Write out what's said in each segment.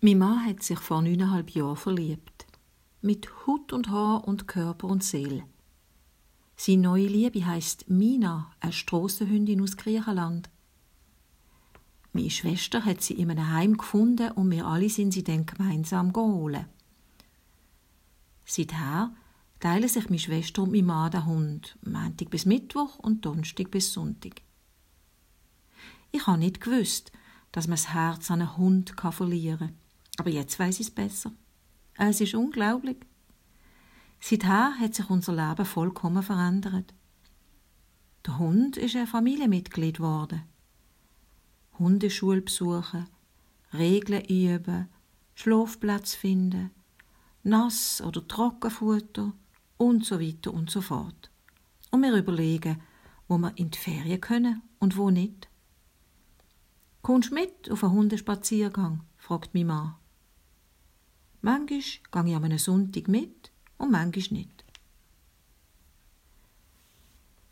Mein Mann hat sich vor neuneinhalb Jahren verliebt. Mit Hut und Haar und Körper und Seele. Seine neue Liebe heißt Mina, eine Strassenhündin aus Griechenland. Meine Schwester hat sie in einem Heim gefunden und wir alle sind sie dann gemeinsam geholt. Seither teilen sich meine Schwester und mein Mann den Hund, Montag bis Mittwoch und Donnerstag bis Sonntag. Ich habe nicht gewusst, dass man das Herz an einen Hund verlieren kann. Aber jetzt weiß ich es besser. Es ist unglaublich. Seither hat sich unser Leben vollkommen verändert. Der Hund ist ein Familienmitglied geworden. Hundeschule besuchen, Regeln üben, Schlafplatz finden, Nass- oder Trockenfutter und so weiter und so fort. Und wir überlegen, wo wir in die Ferien können und wo nicht. Kommst du mit auf einen Hundespaziergang? fragt mein Mann. Manchmal gehe ich an einem Sonntag mit und manchmal nicht.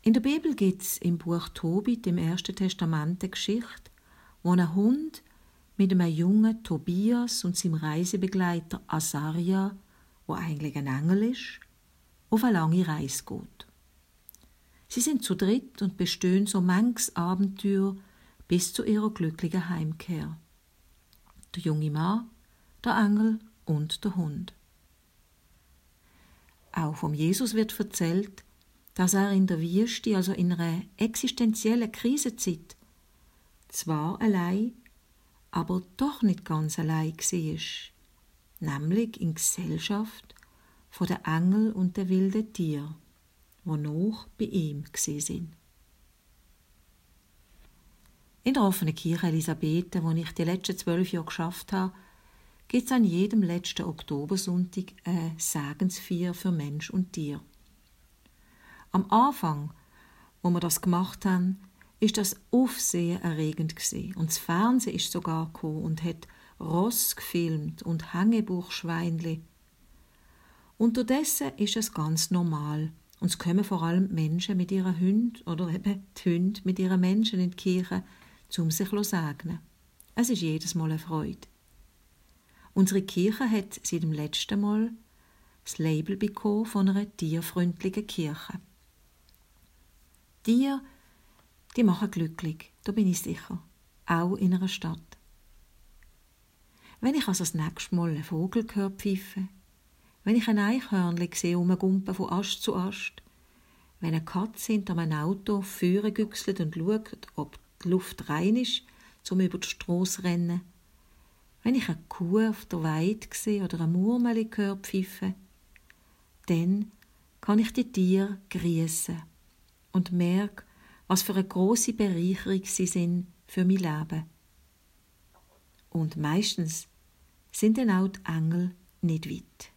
In der Bibel gibt es im Buch Tobit im Ersten Testament eine Geschichte, wo ein Hund mit einem jungen Tobias und seinem Reisebegleiter Asaria, wo eigentlich ein Engel ist, auf eine lange Reise geht. Sie sind zu dritt und bestehen so manches Abenteuer bis zu ihrer glücklichen Heimkehr. Der junge Mann, der Engel und der Hund. Auch vom Jesus wird erzählt, dass er in der Wüste, also in einer existenziellen Krisenzeit, zwar allein, aber doch nicht ganz allein war, nämlich in Gesellschaft von der Engel und der wilden Tier, wo noch bei ihm sind. In der offenen Kirche Elisabeth, wo ich die letzten zwölf Jahre geschafft habe, gibt es an jedem letzten Oktobersonntag eine Segensfeier für Mensch und Tier. Am Anfang, wo wir das gemacht haben, ist das Aufsehen erregend gewesen. und das Fernsehen ist sogar gekommen und hat Ross gefilmt und Hängebuchschweinli. Unterdessen ist es ganz normal und es kommen vor allem Menschen mit ihren Hunden oder eben die Hunde mit ihren Menschen in die Kirche um sich zu segnen. Es ist jedes Mal eine Freude. Unsere Kirche hat seit dem letzten Mal das Label bekommen von einer tierfreundlichen Kirche. Tiere, die machen glücklich, da bin ich sicher, auch in einer Stadt. Wenn ich also das nächste Mal einen Vogel höre pfeifen, wenn ich ein Eichhörnchen sehe umgumpen von Ast zu Ast, wenn eine Katze hinter meinem Auto führen güchselt und schaut, ob die Luft rein ist, zum über die Strasse rennen. Wenn ich eine Kuh auf der Weide sehe oder ein Murmeli höre pfeifen, dann kann ich die Tiere grüßen und merke, was für eine große Bereicherung sie sind für mein Leben. Und meistens sind dann auch die Engel nicht weit.